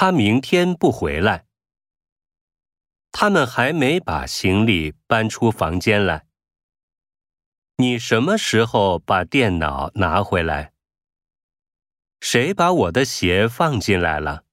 他明天不回来。他们还没把行李搬出房间来。你什么时候把电脑拿回来？谁把我的鞋放进来了？